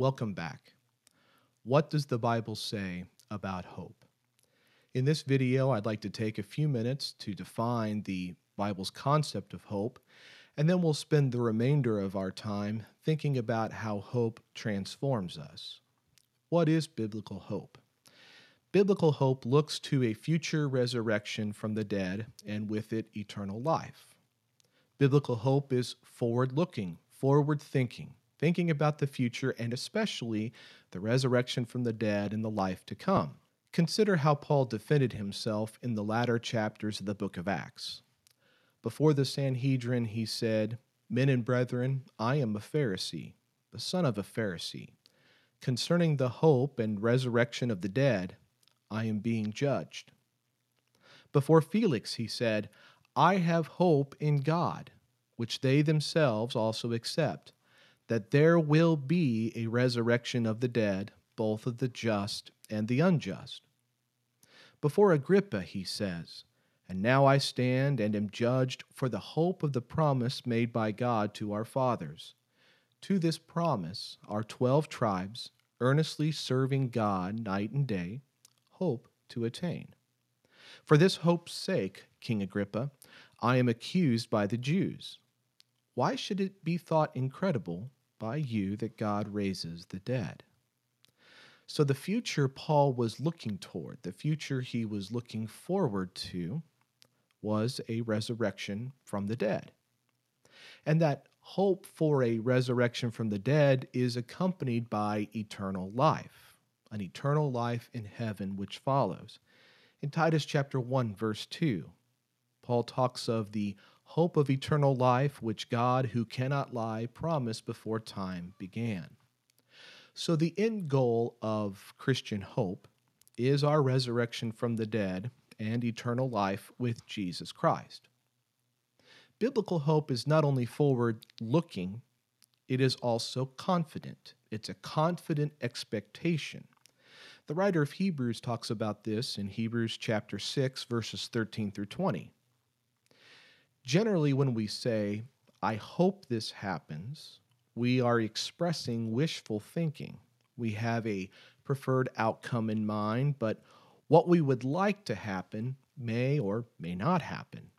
Welcome back. What does the Bible say about hope? In this video, I'd like to take a few minutes to define the Bible's concept of hope, and then we'll spend the remainder of our time thinking about how hope transforms us. What is biblical hope? Biblical hope looks to a future resurrection from the dead and with it eternal life. Biblical hope is forward looking, forward thinking, thinking about the future and especially the resurrection from the dead and the life to come. Consider how Paul defended himself in the latter chapters of the book of Acts. Before the Sanhedrin, he said, Men and brethren, I am a Pharisee, the son of a Pharisee. Concerning the hope and resurrection of the dead, I am being judged. Before Felix, he said, I have hope in God, which they themselves also accept, that there will be a resurrection of the dead, both of the just and the unjust. Before Agrippa, he says, And now I stand and am judged for the hope of the promise made by God to our fathers. To this promise, our twelve tribes, earnestly serving God night and day, hope to attain. For this hope's sake, King Agrippa, I am accused by the Jews. Why should it be thought incredible by you that God raises the dead? So, the future Paul was looking toward, the future he was looking forward to, was a resurrection from the dead. And that hope for a resurrection from the dead is accompanied by eternal life, an eternal life in heaven which follows. In Titus chapter 1 verse 2, Paul talks of the hope of eternal life which God who cannot lie promised before time began. So the end goal of Christian hope is our resurrection from the dead and eternal life with Jesus Christ. Biblical hope is not only forward looking, it is also confident. It's a confident expectation. The writer of Hebrews talks about this in Hebrews chapter 6 verses 13 through 20. Generally when we say I hope this happens, we are expressing wishful thinking. We have a preferred outcome in mind, but what we would like to happen may or may not happen.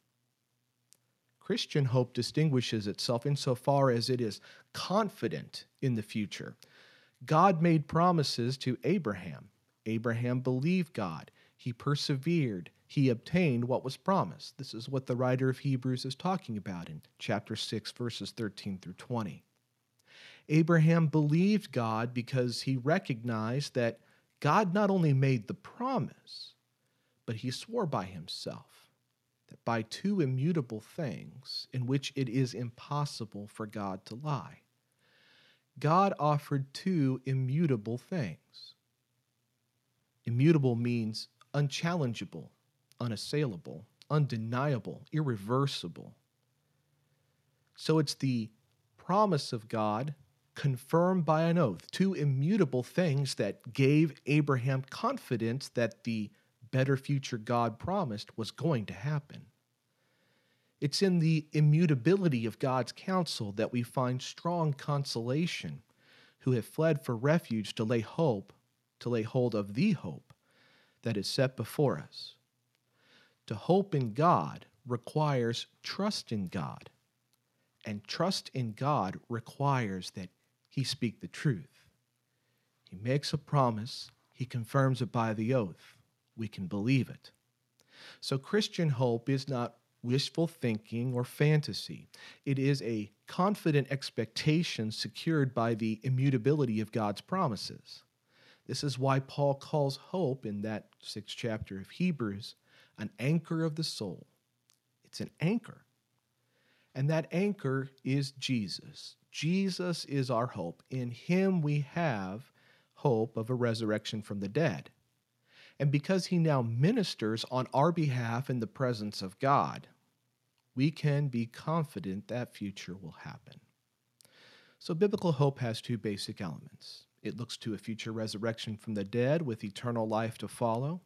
Christian hope distinguishes itself insofar as it is confident in the future. God made promises to Abraham. Abraham believed God. He persevered. He obtained what was promised. This is what the writer of Hebrews is talking about in chapter 6, verses 13 through 20. Abraham believed God because he recognized that God not only made the promise, but he swore by himself that by two immutable things in which it is impossible for God to lie, God offered two immutable things. Immutable means unchallengeable, unassailable, undeniable, irreversible. So it's the promise of God confirmed by an oath, two immutable things that gave Abraham confidence that the better future God promised was going to happen. It's in the immutability of God's counsel that we find strong consolation, who have fled for refuge to lay hope, to lay hold of the hope that is set before us. To hope in God requires trust in God, and trust in God requires that He speak the truth. He makes a promise, He confirms it by the oath. We can believe it. So, Christian hope is not wishful thinking or fantasy. It is a confident expectation secured by the immutability of God's promises. This is why Paul calls hope in that sixth chapter of Hebrews an anchor of the soul. It's an anchor. And that anchor is Jesus. Jesus is our hope. In him we have hope of a resurrection from the dead. And because he now ministers on our behalf in the presence of God, we can be confident that future will happen. So, biblical hope has two basic elements it looks to a future resurrection from the dead with eternal life to follow,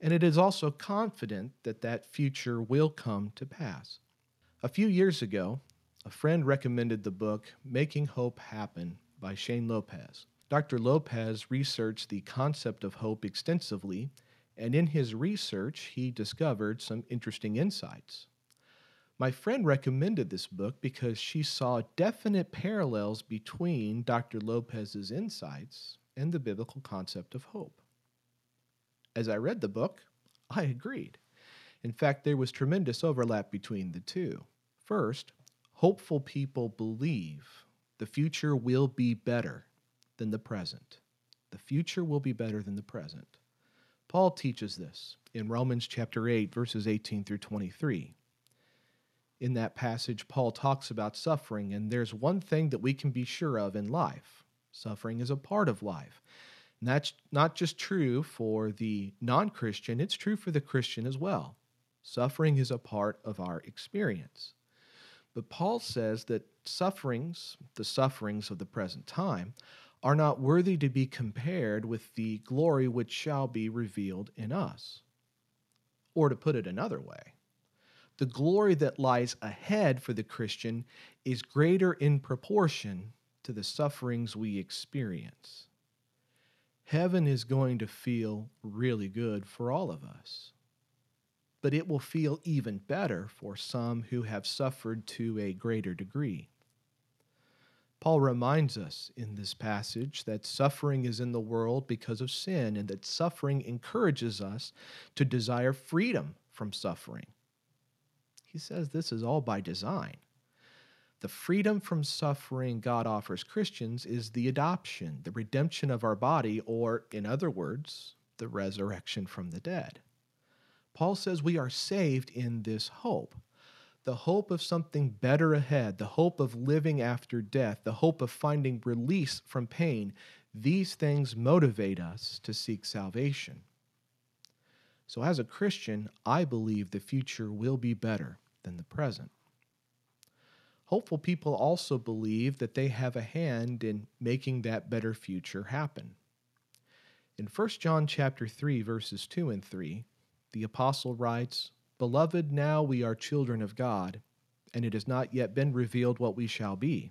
and it is also confident that that future will come to pass. A few years ago, a friend recommended the book Making Hope Happen by Shane Lopez. Dr. Lopez researched the concept of hope extensively, and in his research, he discovered some interesting insights. My friend recommended this book because she saw definite parallels between Dr. Lopez's insights and the biblical concept of hope. As I read the book, I agreed. In fact, there was tremendous overlap between the two. First, hopeful people believe the future will be better than the present. The future will be better than the present. Paul teaches this in Romans chapter 8 verses 18 through 23. In that passage Paul talks about suffering and there's one thing that we can be sure of in life. Suffering is a part of life. And that's not just true for the non-Christian, it's true for the Christian as well. Suffering is a part of our experience. But Paul says that sufferings, the sufferings of the present time, are not worthy to be compared with the glory which shall be revealed in us. Or to put it another way, the glory that lies ahead for the Christian is greater in proportion to the sufferings we experience. Heaven is going to feel really good for all of us but it will feel even better for some who have suffered to a greater degree. Paul reminds us in this passage that suffering is in the world because of sin and that suffering encourages us to desire freedom from suffering. He says this is all by design. The freedom from suffering God offers Christians is the adoption, the redemption of our body, or, in other words, the resurrection from the dead. Paul says we are saved in this hope the hope of something better ahead, the hope of living after death, the hope of finding release from pain. These things motivate us to seek salvation. So, as a Christian, I believe the future will be better than the present. Hopeful people also believe that they have a hand in making that better future happen. In 1 John chapter 3 verses 2 and 3, the apostle writes, Beloved, now we are children of God, and it has not yet been revealed what we shall be.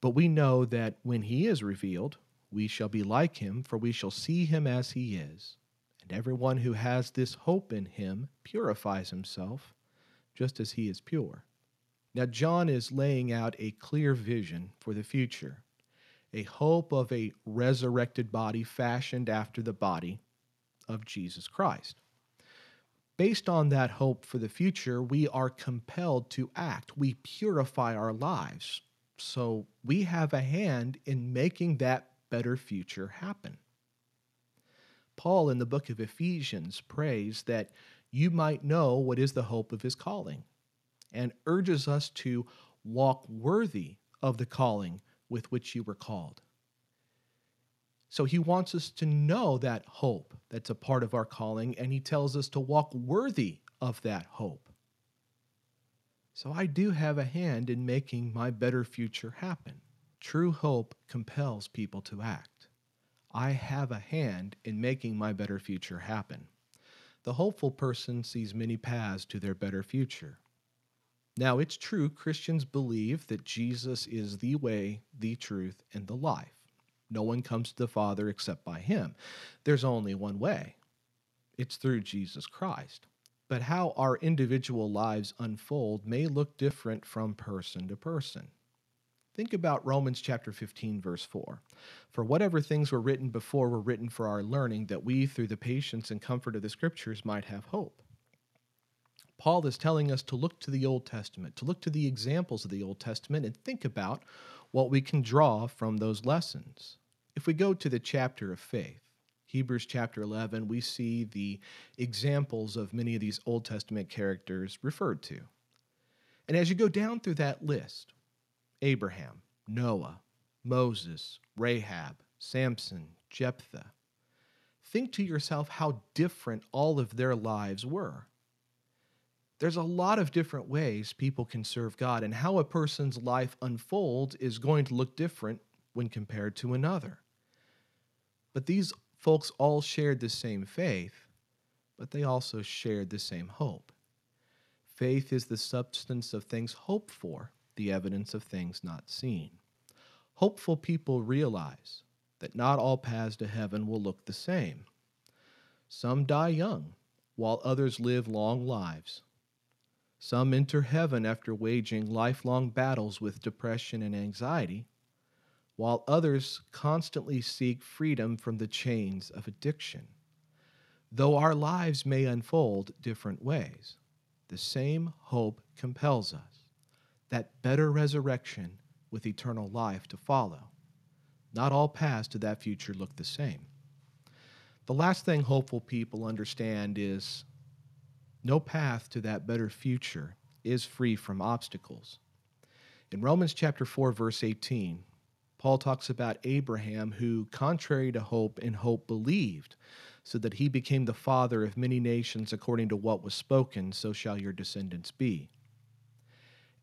But we know that when he is revealed, we shall be like him, for we shall see him as he is. And everyone who has this hope in him purifies himself, just as he is pure. Now, John is laying out a clear vision for the future a hope of a resurrected body fashioned after the body of Jesus Christ. Based on that hope for the future, we are compelled to act. We purify our lives. So we have a hand in making that better future happen. Paul in the book of Ephesians prays that you might know what is the hope of his calling and urges us to walk worthy of the calling with which you were called. So he wants us to know that hope that's a part of our calling, and he tells us to walk worthy of that hope. So I do have a hand in making my better future happen. True hope compels people to act. I have a hand in making my better future happen. The hopeful person sees many paths to their better future. Now, it's true Christians believe that Jesus is the way, the truth, and the life. No one comes to the Father except by him. There's only one way it's through Jesus Christ. But how our individual lives unfold may look different from person to person. Think about Romans chapter 15, verse 4. For whatever things were written before were written for our learning, that we, through the patience and comfort of the Scriptures, might have hope. Paul is telling us to look to the Old Testament, to look to the examples of the Old Testament, and think about what we can draw from those lessons. If we go to the chapter of faith, Hebrews chapter 11, we see the examples of many of these Old Testament characters referred to. And as you go down through that list, Abraham, Noah, Moses, Rahab, Samson, Jephthah, think to yourself how different all of their lives were. There's a lot of different ways people can serve God, and how a person's life unfolds is going to look different when compared to another. But these folks all shared the same faith, but they also shared the same hope. Faith is the substance of things hoped for, the evidence of things not seen. Hopeful people realize that not all paths to heaven will look the same. Some die young, while others live long lives. Some enter heaven after waging lifelong battles with depression and anxiety, while others constantly seek freedom from the chains of addiction. Though our lives may unfold different ways, the same hope compels us that better resurrection with eternal life to follow. Not all paths to that future look the same. The last thing hopeful people understand is no path to that better future is free from obstacles. In Romans chapter 4 verse 18, Paul talks about Abraham who contrary to hope in hope believed so that he became the father of many nations according to what was spoken so shall your descendants be.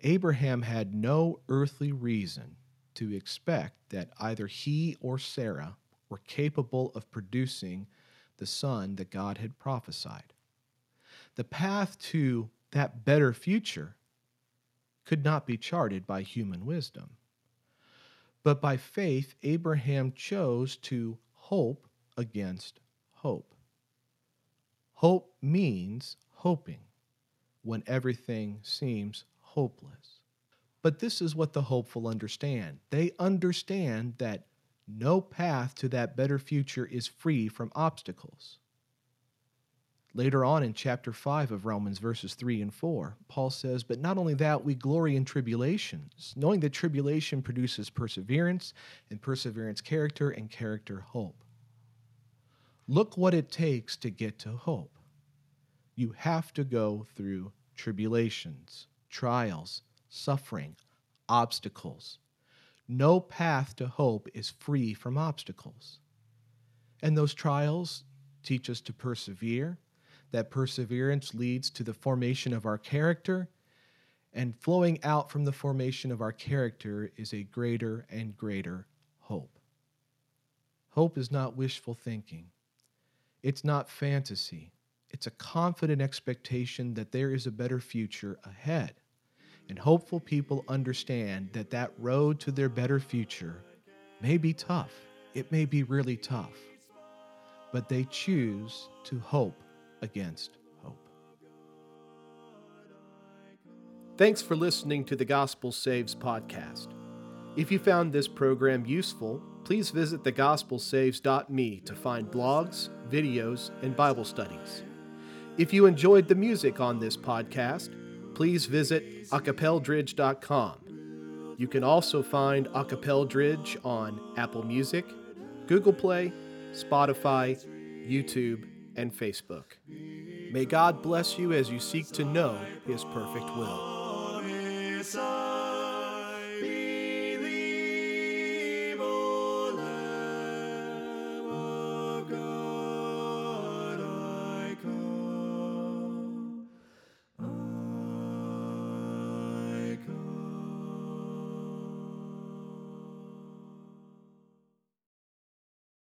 Abraham had no earthly reason to expect that either he or Sarah were capable of producing the son that God had prophesied. The path to that better future could not be charted by human wisdom. But by faith, Abraham chose to hope against hope. Hope means hoping when everything seems hopeless. But this is what the hopeful understand they understand that no path to that better future is free from obstacles. Later on in chapter 5 of Romans, verses 3 and 4, Paul says, But not only that, we glory in tribulations, knowing that tribulation produces perseverance, and perseverance, character, and character, hope. Look what it takes to get to hope. You have to go through tribulations, trials, suffering, obstacles. No path to hope is free from obstacles. And those trials teach us to persevere. That perseverance leads to the formation of our character. And flowing out from the formation of our character is a greater and greater hope. Hope is not wishful thinking, it's not fantasy. It's a confident expectation that there is a better future ahead. And hopeful people understand that that road to their better future may be tough. It may be really tough. But they choose to hope against hope. Thanks for listening to the Gospel Saves podcast. If you found this program useful, please visit thegospelsaves.me to find blogs, videos, and Bible studies. If you enjoyed the music on this podcast, please visit acapeldridge.com. You can also find Acapeldridge on Apple Music, Google Play, Spotify, YouTube, and Facebook. May God bless you as you seek to know His perfect will.